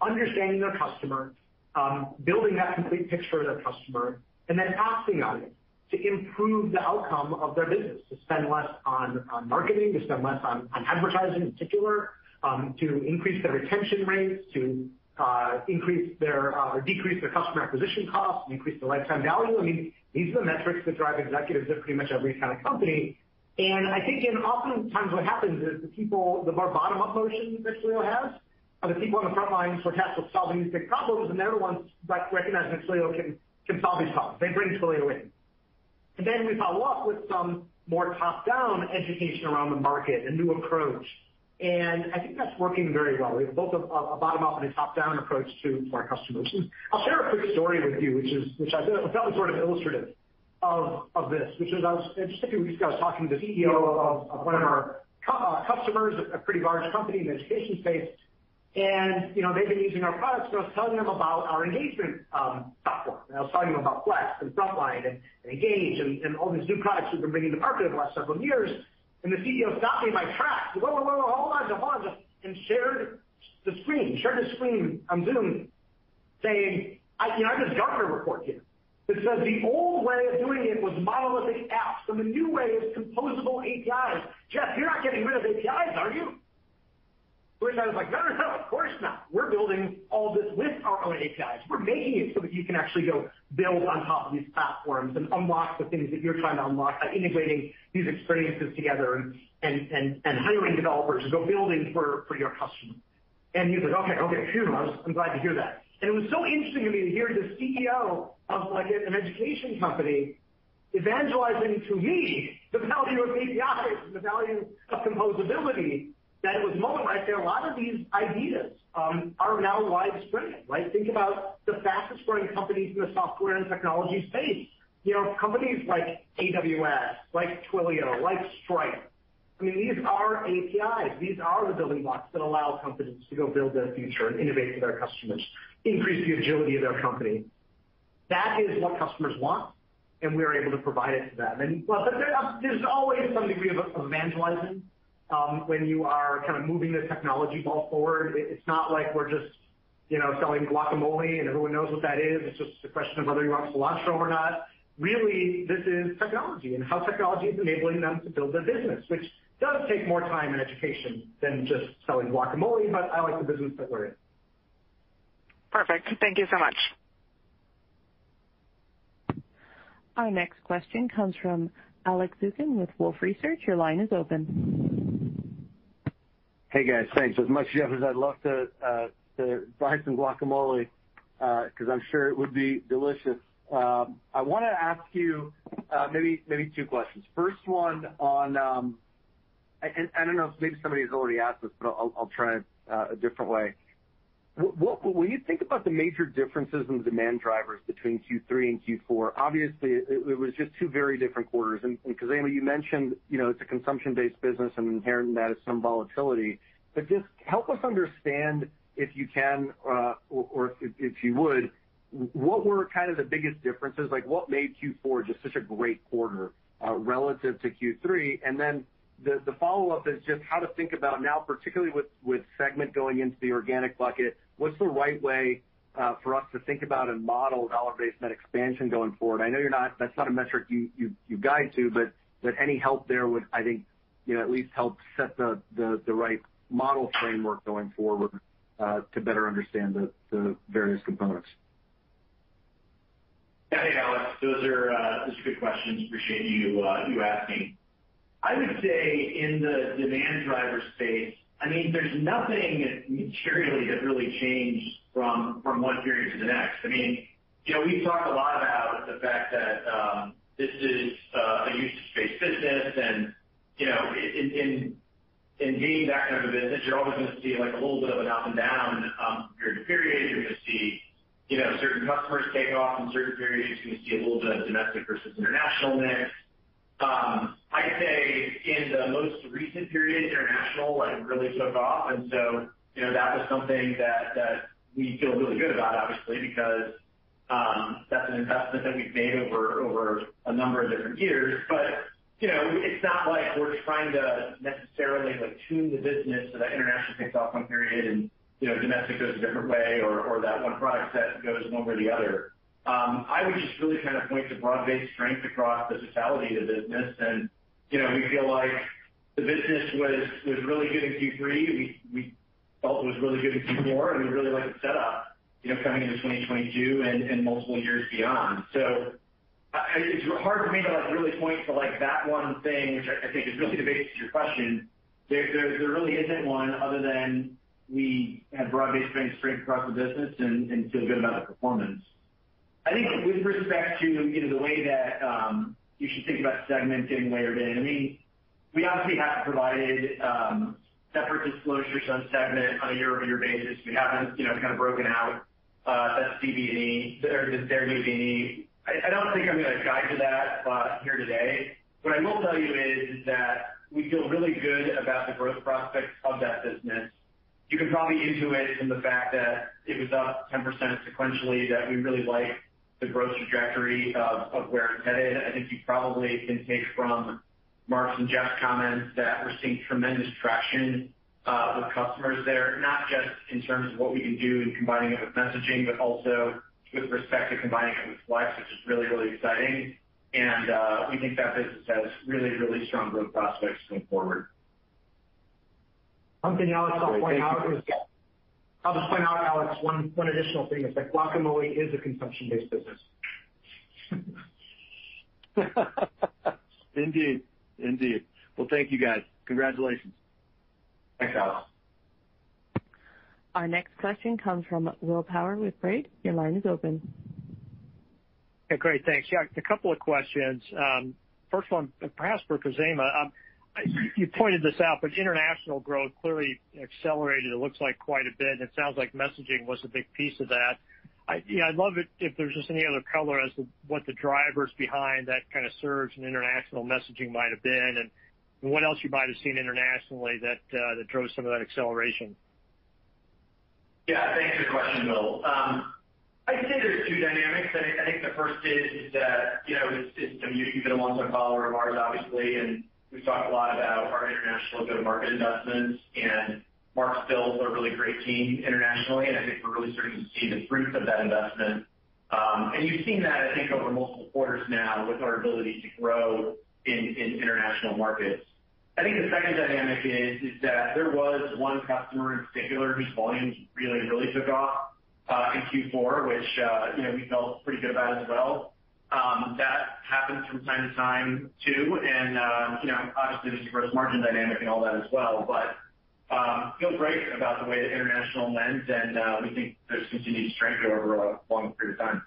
[SPEAKER 3] understanding their customer, um, building that complete picture of their customer, and then acting on it to improve the outcome of their business, to spend less on marketing, to spend less on advertising in particular, um, to increase their retention rates, to Uh, uh, decrease their customer acquisition costs, and increase their lifetime value. I mean, these are the metrics that drive executives at pretty much every kind of company. And I think in oftentimes what happens is the people, the more bottom-up motion that Twilio has are the people on the front lines who are tasked with solving these big problems, and they're the ones that recognize that Twilio can solve these problems. They bring Twilio in. And then we follow up with some more top-down education around the market, a new approach. I think that's working very well. We have both a bottom-up and a top-down approach to our customers. I'll share a quick story with you, which is which I felt was sort of illustrative of this, which is I was uh, just a few weeks ago, I was talking to the CEO of one of our uh, customers, a pretty large company in the education space. And you know, they've been using our products, and I was telling them about our engagement um, platform. I was telling them about Flex and Frontline and Engage and all these new products we've been bringing to market over the last several years. And the CEO stopped me in my tracks. He said, "Whoa, hold on, Jeff," and shared the screen shared the screen on Zoom saying, "I have this Gartner report here that says the old way of doing it was monolithic apps, and the new way is composable APIs. Jeff, you're not getting rid of APIs, are you?" Which I was like, "No, no, of course not. We're building all this with our own APIs. We're making it so that you can actually go build on top of these platforms and unlock the things that you're trying to unlock by integrating these experiences together and hiring developers to go building for your customer." He was like, "Okay. Okay. Phew. I'm glad to hear that." And it was so interesting to me to hear the CEO of like, an education company evangelizing to me the value of APIs and the value of composability, that it was I say a lot of these ideas um, are now widespread, right? Think about the fastest-growing companies in the software and technology space. You know, companies like AWS, like Twilio, like Stripe. I mean, these are APIs. These are the building blocks that allow companies to go build their future and innovate for their customers, increase the agility of their company. That is what customers want, and we are able to provide it to them. But there's always some degree of evangelizing Um, when you are kind of moving the technology ball forward. It's not like we're just you know, selling guacamole and everyone knows what that is. It's just a question of whether you want cilantro or not. Really, this is technology and how technology is enabling them to build their business, which does take more time and education than just selling guacamole, but I like the business that we're in.
[SPEAKER 10] Perfect. Thank you so much.
[SPEAKER 1] Our next question comes from Alex Zukin with Wolfe Research. Your line is open.
[SPEAKER 11] Hey, guys. Thanks. As much, Jeff, as I'd love to uh to buy some guacamole, because I'm sure it would be delicious, Um I want to ask you uh maybe two questions. First one on, um I I don't know if maybe somebody has already asked this, but I'll try it a different way. When you think about the major differences in the demand drivers between Q3 and Q4, obviously, it was just two very different quarters. Khozema, you mentioned you know, it's a consumption-based business and inherent in that is some volatility. But just help us understand, if you can, uh, or if you would, what were kind of the biggest differences? Like what made Q4 just such a great quarter uh, relative to Q3? The follow-up is just how to think about now, particularly with Segment going into the organic bucket, what's the right way uh, for us to think about and model dollar-based net expansion going forward? I know you're not that's not a metric you guide to, but any help there would, I think, you know, at least help set the right model framework going forward uh, to better understand the various components.
[SPEAKER 5] Hey, Alex. Uh, those are good questions. Appreciate you asking. I would say in the demand driver space, I mean, there's nothing materially that really changed from one period to the next. I mean, you know, we've talked a lot about the fact that um, this is uh, a usage-based business, and you know, in in being that kind of a business, you're always going to see like a little bit of an up and down um, period to period. You're to see you know, certain customers take off in certain periods. You're gonna see a little bit of domestic versus international mix. Um, I'd say in the most recent period, international really took off. And so you know, that was something that we feel really good about, obviously, because um, that's an investment that we've made over over a number of different years. But you know, it's not like we're trying to necessarily like tune the business so that international takes off one period and you know, domestic goes a different way, or or that one product set goes one way or the other. Um, I would just really kind of point to broad-based strength across the totality of the business. And you know, we feel like the business was really good in Q3. We felt it was really good in Q4, and we really like the setup you know, coming into 2022 and multiple years beyond. It's hard for me to like really point to like that one thing, which I think is really the basis of your question. There really isn't one other than we have broad-based strength across the business and feel good about the performance. I think with respect to you know, the way that um, you should think about Segment getting layered in, I mean, we obviously have provided um, separate disclosures on Segment on a year-over-year basis. We haven't you know, kind of broken out uh, that DBNE, or their DBNE. I don't think I'm to guide to that uh, here today. What I will tell you is that we feel really good about the growth prospects of that business. You can probably intuit from the fact that it was up 10% sequentially, that we really like the growth trajectory of where it's headed. I think you probably can take from Marc's and Jeff's comments that we're seeing tremendous traction uh with customers there, not just in terms of what we can do in combining it with messaging, but also with respect to combining it with Flex, which is really, really exciting. And uh we think that business has really, really strong growth prospects going forward.
[SPEAKER 3] One thing, I'll point out is, I'll just point out, Alex, one additional thing is that guacamole is a consumption-based business. [laughs]
[SPEAKER 12] Indeed. Indeed. Well, thank you, guys. Congratulations.
[SPEAKER 3] Thanks, Alex.
[SPEAKER 1] Our next question comes from Will Power with Baird. Your line is open.
[SPEAKER 13] Okay, great. Thanks. Yeah, a couple of questions. First one, perhaps for Khozema. You pointed this out, but international growth clearly accelerated, it looks like quite a bit, and it sounds like messaging was a big piece of that. I'd love it if there's just any other color as to what the drivers behind that kind of surge in international messaging might have been, and what else you might have seen internationally that uh, drove some of that acceleration.
[SPEAKER 14] Yeah. Thanks for the question, Will. Um, I'd say there's two dynamics. I think the first is uh, that you've been a long-term follower of ours, obviously, and we've talked a lot about our international go-to-market investments, and Marc's built a really great team internationally, and I think we're really starting to see the fruits of that investment. Um and you've seen that, I think, over multiple quarters now with our ability to grow in international markets. I think the second dynamic is that there was one customer in particular whose volumes really really took off uh in Q4, which uh you know, we felt pretty good about as well. That happens from time to time, too, and um you know obviously there's a gross margin dynamic and all that as well. But um feel great about the way that international lends, and we think there's continued strength over a long period of time.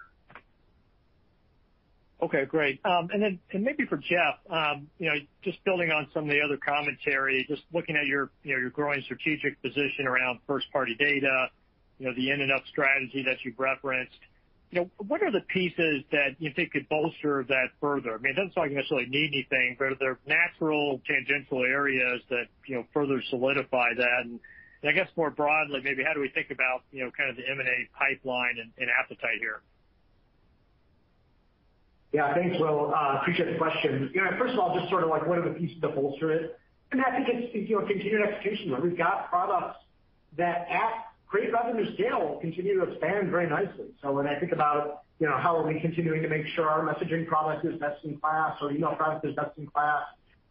[SPEAKER 13] Okay, great. Um and then and maybe for Jeff, um, you know, just building on some of the other commentary, just looking at your you know, your growing strategic position around first-party data, you know, the in and up strategy that you've referenced. You know, what are the pieces that you think could bolster that further? I mean, it doesn't sound like you necessarily need anything, but are there natural tangential areas that you know further solidify that? And I guess more broadly, maybe how do we think about you know, kind of the M&A pipeline and appetite here?
[SPEAKER 3] Yeah. Thanks, Will. Uh, appreciate the question. First of all, just sort of like what are the pieces that bolster it? I think it's you know, continued execution. We've got products that at great revenue scale continue to expand very nicely. So when I think about you know, how are we continuing to make sure our messaging product is best in class, our email product is best in class.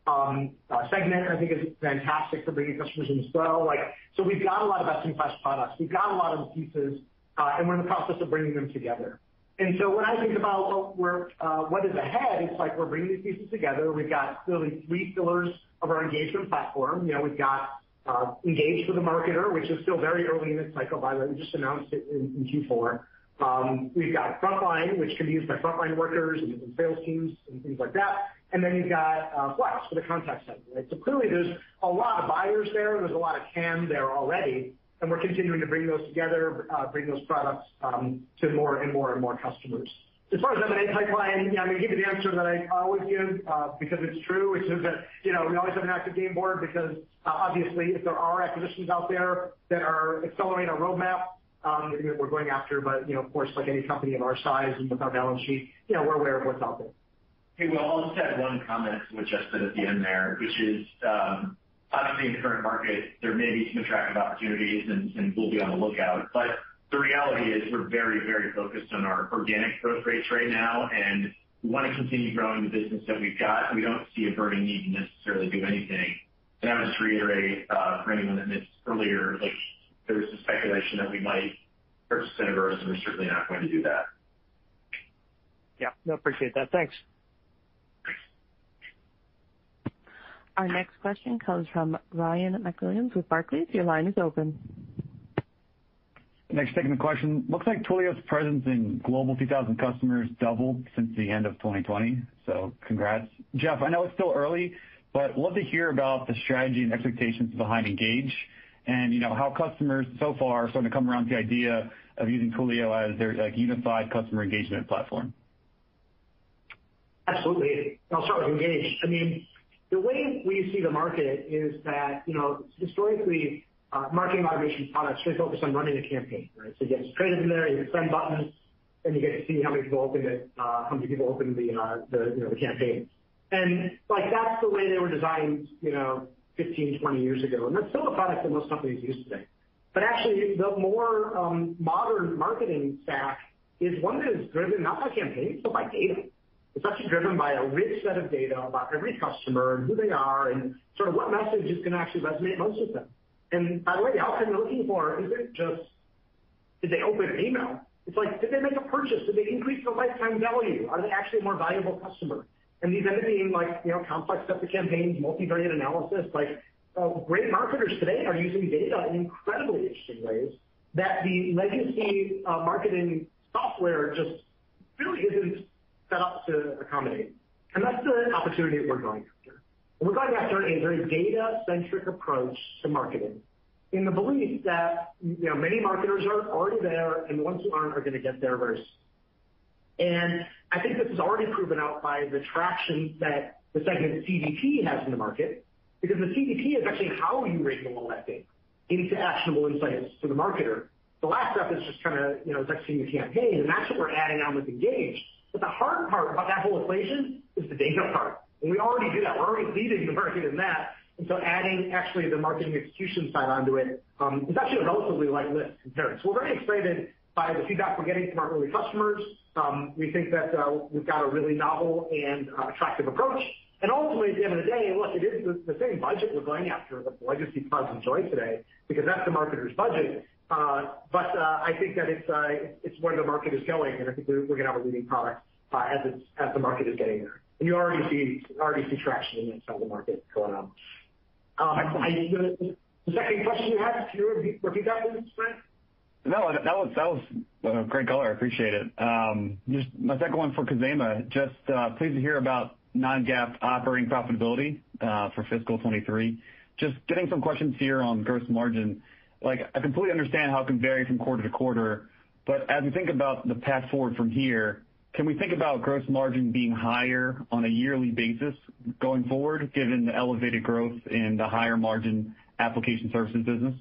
[SPEAKER 3] Um, uh, segment, I think, is fantastic for bringing customers in as well. Like, so we've got a lot of best-in-class products. We've got a lot of pieces, uh, and we're in the process of bringing them together. And so when I think about what uh, is ahead, it's like we're bringing these pieces together. We've got really three pillars of our engagement platform. You know, we've got Engage with the Marketer, which is still very early in its cycle, by the way. We just announced it in Q4. Um, we've got Frontline, which can be used by frontline workers and sales teams and things like that. And then you've got uh, Flex for the contact center. Right? So clearly there's a lot of buyers there. There's a lot of TAM there already. and we're continuing to bring those together, uh, bring those products um, to more and more and more customers. As far as M&A pipeline, yeah, I'm gonna give you the answer that I always give, uh, because it's true, which is that, you know, we always have an active game board because, obviously, if there are acquisitions out there that are accelerating our roadmap, um we're going after. But you know, of course, like any company of our size and with our balance sheet, you know, we're aware of what's out there.
[SPEAKER 5] Hey, Will, I'll just add one comment to what Jeff said at the end there, which is, um obviously in the current market, there may be some attractive opportunities and we'll be on the lookout. The reality is we're very, very focused on our organic growth rates right now, and we wanna continue growing the business that we've got. We don't see a burning need to necessarily do anything. And I would just reiterate, uh for anyone that missed earlier, like there was some speculation that we might purchase Syniverse, and we're certainly not going to do that.
[SPEAKER 13] Yeah. No, appreciate that. Thanks.
[SPEAKER 1] Our next question comes from Ryan MacWilliams with Barclays. Your line is open.
[SPEAKER 15] Thanks for taking the question. Looks like Twilio's presence in Global 2000 customers doubled since the end of 2020, so congrats. Jeff, I know it's still early, but love to hear about the strategy and expectations behind Engage and, you know, how customers so far are starting to come around to the idea of using Twilio as their, like, unified customer engagement platform.
[SPEAKER 3] Absolutely. I'll start with Engage. I mean, the way we see the market is that, you know, historically, marketing automation products really focus on running a campaign, right? So you get creative in there, you hit send button, and you get to see how many people opened it, uh how many people opened the, uh the you know, the campaign. And like, that's the way they were designed, you know, 15, 20 years ago, and that's still a product that most companies use today. But actually, the more um modern marketing stack is one that is driven not by campaigns, but by data. It's actually driven by a rich set of data about every customer and who they are and sort of what message is gonna actually resonate most with them. And by the way, the outcome you're looking for isn't just did they open an email? It's like, did they make a purchase? Did they increase their lifetime value? Are they actually a more valuable customer? And these end up being like, you know, complex of campaigns, multivariate analysis. Like, uh, great marketers today are using data in incredibly interesting ways that the legacy uh, marketing software just really isn't set up to accommodate. And that's the opportunity we're going We're going after a very data-centric approach to marketing in the belief that, you know, many marketers are already there, and the ones who aren't are gonna get there very soon. And I think this is already proven out by the traction that the Segment CDP has in the market, because the CDP is actually how you wrangle all that data into actionable insights to the marketer. The last step is just kinda, you know, executing the campaign, and that's what we're adding on with Engage. But the hard part about that whole equation is the data part. We already do that. We're already leading the market in that. And so adding actually the marketing execution side onto it, it is actually a relatively light lift compared. We're very excited by the feedback we're getting from our early customers. Um we think that we've got a really novel and attractive approach. And ultimately, at the end of the day, look, it is the same budget we're going after the legacy clouds enjoy today because that's the marketer's budget. Uh but uh I think that it's uh where the market is going, and I think we're gonna have a leading product uh as the market is getting there. And you already see traction in that side of the market going um, um, on. The second question you had, can you repeat that please, Ryan?
[SPEAKER 15] No, that was great color. I appreciate it. Um, just my second one for Khozema. Just uh, pleased to hear about non-GAAP operating profitability uh, for fiscal 2023. Just getting some questions here on gross margin. Like, I completely understand how it can vary from quarter to quarter, but as we think about the path forward from here, can we think about gross margin being higher on a yearly basis going forward, given the elevated growth in the higher margin application services business?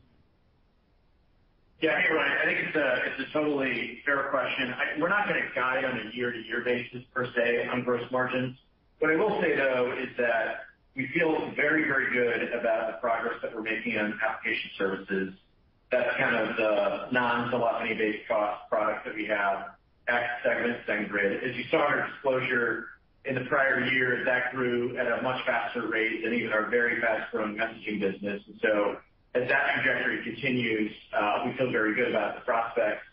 [SPEAKER 5] Yeah. Hey, Ryan. I think it's a totally fair question. We're not gonna guide on a year-to-year basis per se on gross margins. What I will say, though, is that we feel very, very good about the progress that we're making on application services. That's kind of the non-telephony-based cost product that we have, Segment, SendGrid. As you saw in our disclosure in the prior year, that grew at a much faster rate than even our very fast-growing messaging business. And so as that trajectory continues, uh, we feel very good about the prospects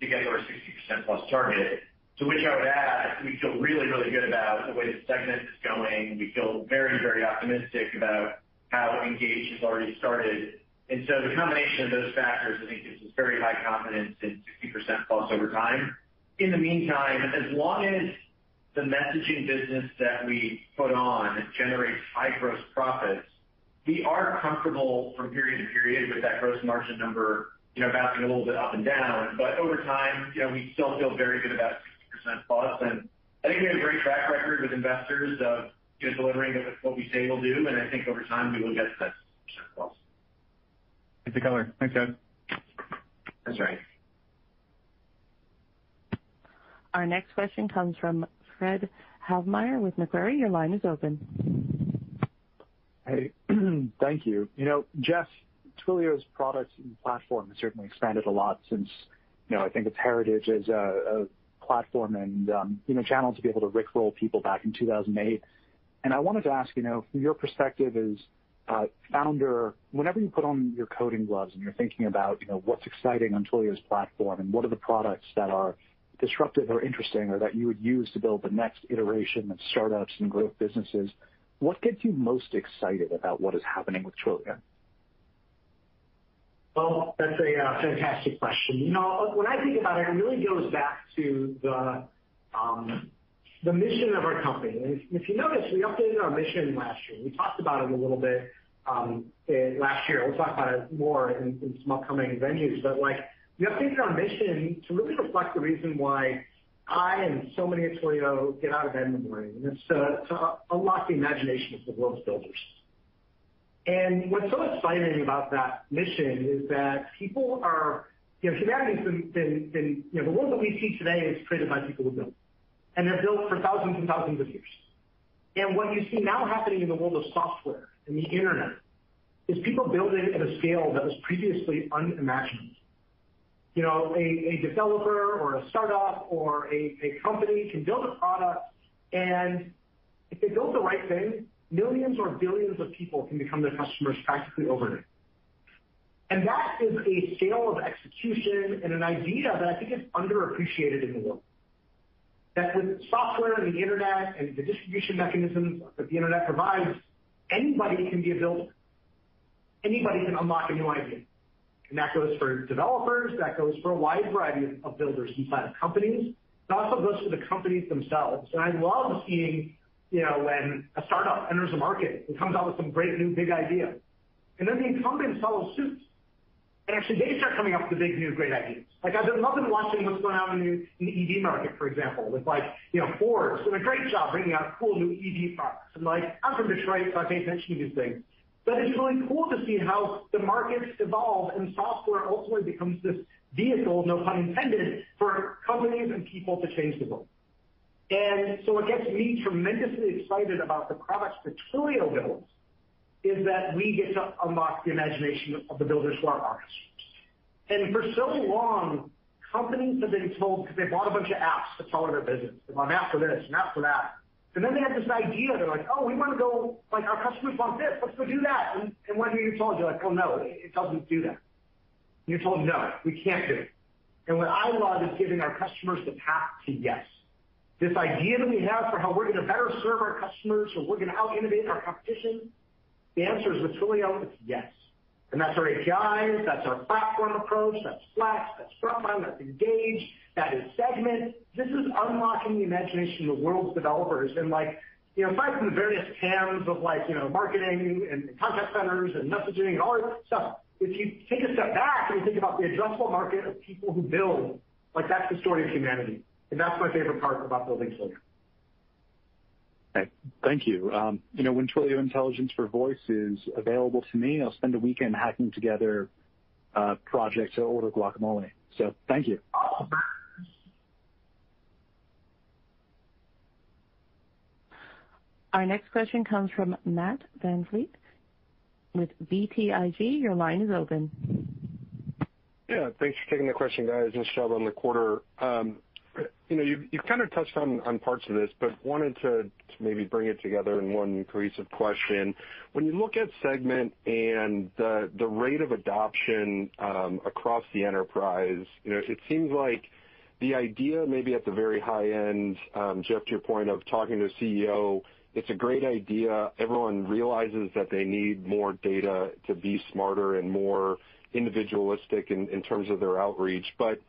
[SPEAKER 5] to get to our 60%+ plus target. To which I would add, we feel really, really good about the way the Segment is going. We feel very, very optimistic about how Engage has already started. And so the combination of those factors, I think, gives us very high confidence in 60%+ plus over time. In the meantime, as long as the messaging business that we put on generates high gross profits, we are comfortable from period to period with that gross margin number you know, bouncing a little bit up and down. But over time, you know, we still feel very good about 60%+. And I think we have a great track record with investors of just delivering what we say we'll do, and I think over time, we will get to that 60%+.
[SPEAKER 15] Thanks for the color. Thanks, guys.
[SPEAKER 5] That's right.
[SPEAKER 1] Our next question comes from Fred Havemeyer with Macquarie. Your line is open.
[SPEAKER 16] Hey. [clears throat] Thank you. You know, Jeff, Twilio's products and platform has certainly expanded a lot since, you know, I think its heritage as a platform and um you know channel to be able to rickroll people back in 2008. I wanted to ask, you know, from your perspective as a founder, whenever you put on your coding gloves and you're thinking about you know, what's exciting on Twilio's platform and what are the products that are disruptive or interesting or that you would use to build the next iteration of startups and growth businesses, what gets you most excited about what is happening with Twilio?
[SPEAKER 3] Well, that's a uh, fantastic question. You know, when I think about it it really goes back to the um the mission of our company. If you notice, we updated our mission last year. We talked about it a little bit um, eh, last year. We'll talk about it more in some upcoming venues. We updated our mission to really reflect the reason why I and so many at Twilio get out of bed in the morning, and it's to unlock the imagination of the world's builders. And what's so exciting about that mission is that people are, you know, humanity's been, you know, the world that we see today is created by people who build, and they're built for thousands and thousands of years. And what you see now happening in the world of software and the internet is people building at a scale that was previously unimaginable. You know, a developer or a startup or a company can build a product, and if they build the right thing, millions or billions of people can become their customers practically overnight. And that is a scale of execution and an idea that I think is underappreciated in the world. That with software and the internet and the distribution mechanisms that the internet provides, anybody can be a builder. Anybody can unlock a new idea. That goes for developers, that goes for a wide variety of builders inside of companies. It also goes for the companies themselves. And I love seeing you know, when a startup enters a market and comes out with some great new big idea, and then the incumbents follow suit. And actually, they start coming up with the big, new, great ideas. Like, I've been loving watching what's going on in the EV market, for example, with Ford doing a great job bringing out cool new EV products. Like, I'm from Detroit, so I pay attention to these things. But it's really cool to see how the markets evolve and software ultimately becomes this vehicle, no pun intended, for companies and people to change the world. And so what gets me tremendously excited about the products that Twilio builds is that we get to unlock the imagination of the builders who are customers. And for so long, companies have been told, because they bought a bunch of apps to power their business. They bought an app for this, an app for that. And then they have this idea. They're like, "Oh, we wanna go. Like, our customers want this. Let's go do that." And When you're told, you're like, "Oh, no, it doesn't do that." You're told, "No, we can't do it." And what I love is giving our customers the path to yes. This idea that we have for how we're going to better serve our customers or we're going to out-innovate our competition, the answer is with Twilio, it's yes. And that's our APIs, that's our platform approach, that's Flex, that's Frontline, that's Engage, that is Segment. This is unlocking the imagination of the world's developers. And like, you know, aside from the various TAMs of like, you know, marketing and contact centers and messaging and all that stuff, if you take a step back and you think about the addressable market of people who build, like that's the story of humanity. And that's my favorite part about building Twilio.
[SPEAKER 16] Okay. Thank you. Um, you know, when Twilio Intelligence for Voice is available to me, I'll spend a weekend hacking together uh, a project to order guacamole. So thank you.
[SPEAKER 3] Awesome.
[SPEAKER 1] Our next question comes from Matt VanVliet with BTIG. Your line is open.
[SPEAKER 17] Yeah. Thanks for taking the question, guys. Nice job on the quarter. Um, you've you've kind of touched on parts of this, but wanted to maybe bring it together in one cohesive question. When you look at Segment and the rate of adoption um, across the enterprise, you know, it seems like the idea maybe at the very high end, um, Jeff, to your point of talking to a CEO, it's a great idea. Everyone realizes that they need more data to be smarter and more individualistic in terms of their outreach. But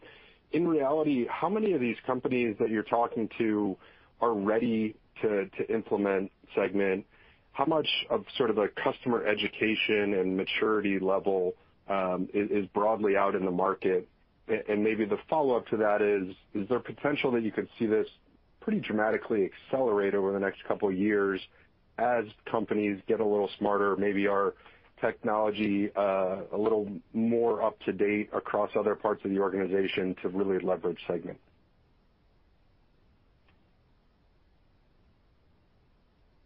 [SPEAKER 17] in reality, how many of these companies that you're talking to are ready to implement Segment? how much of sort of a customer education and maturity level um, is broadly out in the market? And maybe the follow-up to that is is there potential that you could see this pretty dramatically accelerate over the next couple of years as companies get a little smarter, maybe our technology uh, a little more up to date across other parts of the organization to really leverage Segment?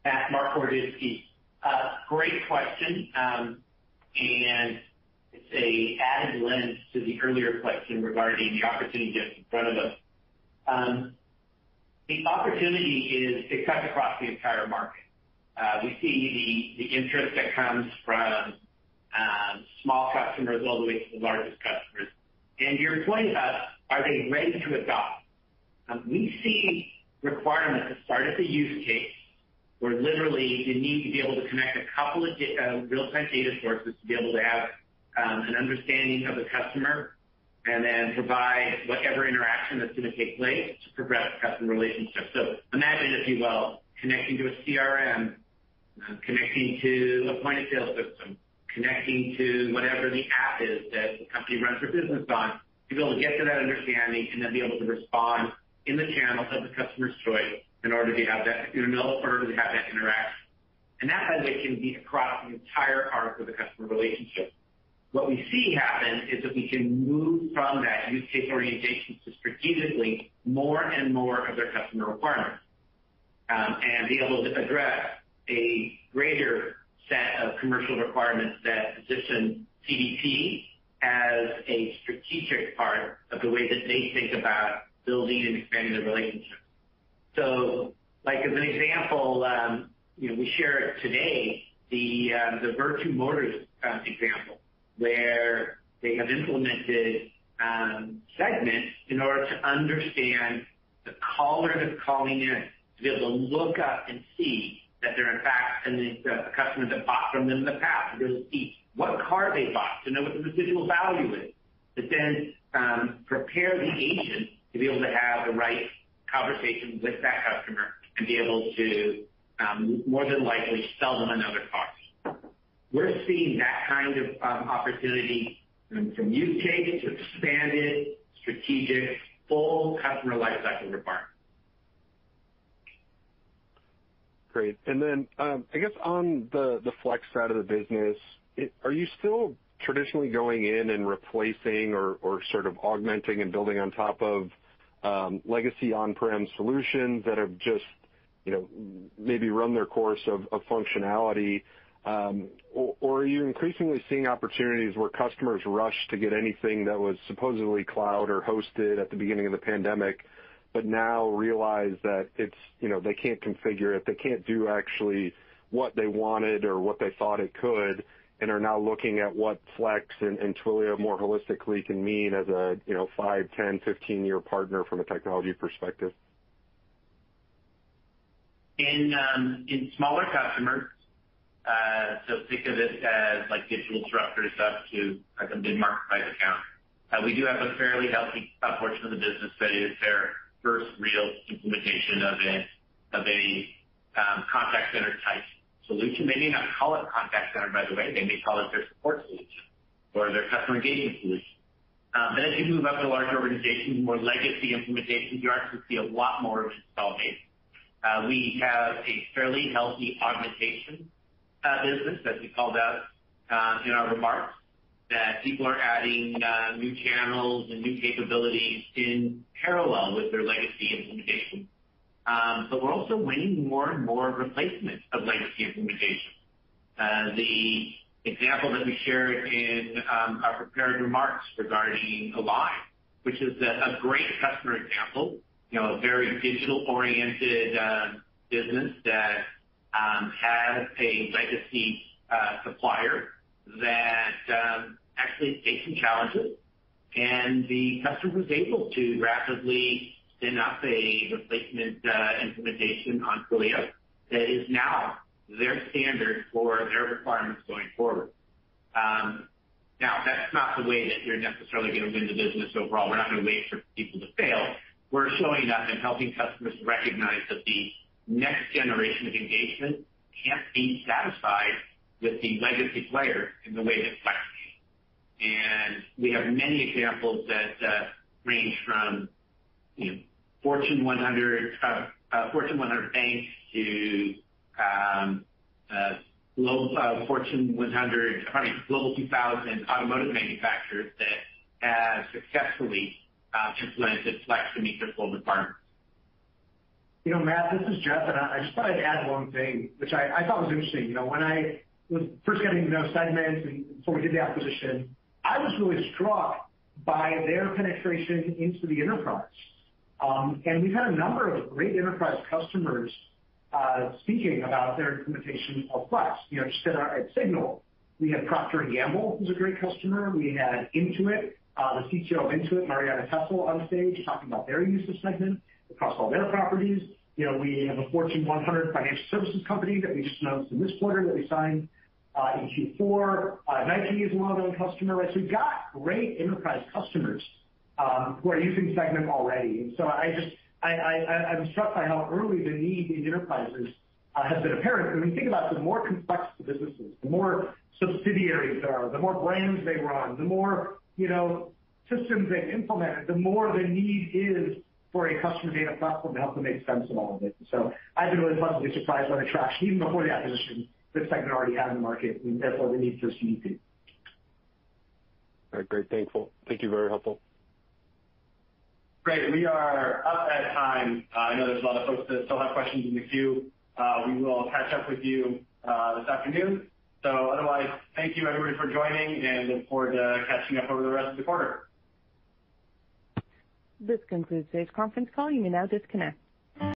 [SPEAKER 7] Matt, Marc Boroditsky. Uh, great question. Um and it's an added lens to the earlier question regarding the opportunity just in front of us. Um, The opportunity is it cuts across the entire market. Uh we see the interest that comes from um small customers all the way to the largest customers. And your point about are they ready to adopt? We see requirements that start at the use case, where literally you need to be able to connect a couple of real-time data sources to be able to have an understanding of the customer and then provide whatever interaction that's going to take place to progress the customer relationship. So imagine, if you will, connecting to a CRM, uh, connecting to a point-of-sale system, connecting to whatever the app is that the company runs their business on, to be able to get to that understanding and then be able to respond in the channels of the customer's choice in order to have that you know in order to have that interaction. And that, by the way, can be across the entire arc of the customer relationship. What we see happen is that we can move from that use case orientation to strategically more and more of their customer requirements, um, and be able to address a greater set of commercial requirements that position CDP as a strategic part of the way that they think about building and expanding their relationships. So, like as an example, um you know, we shared today the uh, the Vertu Motors um, example, where they have implemented um, segments in order to understand the caller that's calling in, to be able to look up and see that they're in fact a customer that bought from them in the past, to be able to see what car they bought, to know what the residual value is. To then um, prepare the agent to be able to have the right conversation with that customer and be able to um, more than likely sell them another car. We're seeing that kind of opportunity from use case to expanded strategic full customer lifecycle requirements.
[SPEAKER 17] Great. And then um I guess on the Flex side of the business, are you still traditionally going in and replacing or or sort of augmenting and building on top of legacy on-prem solutions that have just you know, maybe run their course of functionality? Or are you increasingly seeing opportunities where customers rush to get anything that was supposedly cloud or hosted at the beginning of the pandemic, but now realize that it's, you know, they can't configure it, they can't do actually what they wanted or what they thought it could, and are now looking at what Flex and Twilio more holistically can mean as a five, 10, 15-year partner from a technology perspective?
[SPEAKER 7] In um in smaller customers, think of it as like digital disruptors up to like a mid-market type account. We do have a fairly healthy portion of the business that is their first real implementation of a of a um contact center type solution. They may not call it contact center, by the way. They may call it their support solution or their customer engagement solution. Um but as you move up to larger organizations, more legacy implementations, you actually see a lot more of install base. We have a fairly healthy augmentation Uh, business, as we called out uh, in our remarks, that people are adding uh, new channels and new capabilities in parallel with their legacy implementation. Um but we're also winning more and more replacement of legacy implementation. The example that we shared in um, our prepared remarks regarding Align, which is a great customer example, you know, a very digital-oriented business that Um, has a legacy uh, supplier that um, actually faced some challenges. And the customer was able to rapidly spin up a replacement uh, implementation on Twilio that is now their standard for their requirements going forward. Um, now, that's not the way that you're necessarily going to win the business overall. We're not going to wait for people to fail. We're showing up and helping customers recognize that the next generation of engagement can't be satisfied with the legacy players in the way that Flex can. And we have many examples that range from you know, Fortune 100 banks to um uh Global 2000 automotive manufacturers that have successfully uh implemented Flex to meet their full requirements.
[SPEAKER 3] Matt, this is Jeff, and I just thought I'd add one thing, which I thought was interesting. You know, when I was first getting to know Segment and before we did the acquisition, I was really struck by their penetration into the enterprise. Um and we've had a number of great enterprise customers speaking about their implementation of Flex. You know, just at SIGNAL, we had Procter & Gamble, who's a great customer. We had Intuit, the CTO of Intuit, Marianna Tessel, on stage talking about their use of Segment across all their properties. You know, we have a Fortune 100 financial services company that we just announced in this quarter that we signed uh in Q4. Nike is a well-known customer. Right? We've got great enterprise customers um who are using Segment already. And so I'm struck by how early the need in enterprises has been apparent. When you think about the more complex the businesses, the more subsidiaries there are, the more brands they run, the more you know, systems they've implemented, the more the need is for a customer data platform to help them make sense of all of it. So I've been really pleasantly surprised by the traction, even before the acquisition, that Segment already had in the market, and therefore the need for CDP.
[SPEAKER 17] All right, great. Thankful. Thank you. Very helpful.
[SPEAKER 5] Great. We are up at time. I know there's a lot of folks that still have questions in the queue. We will catch up with you uh, this afternoon. So otherwise, thank you everybody for joining, and look forward to catching up over the rest of the quarter.
[SPEAKER 1] This concludes today's conference call. You may now disconnect.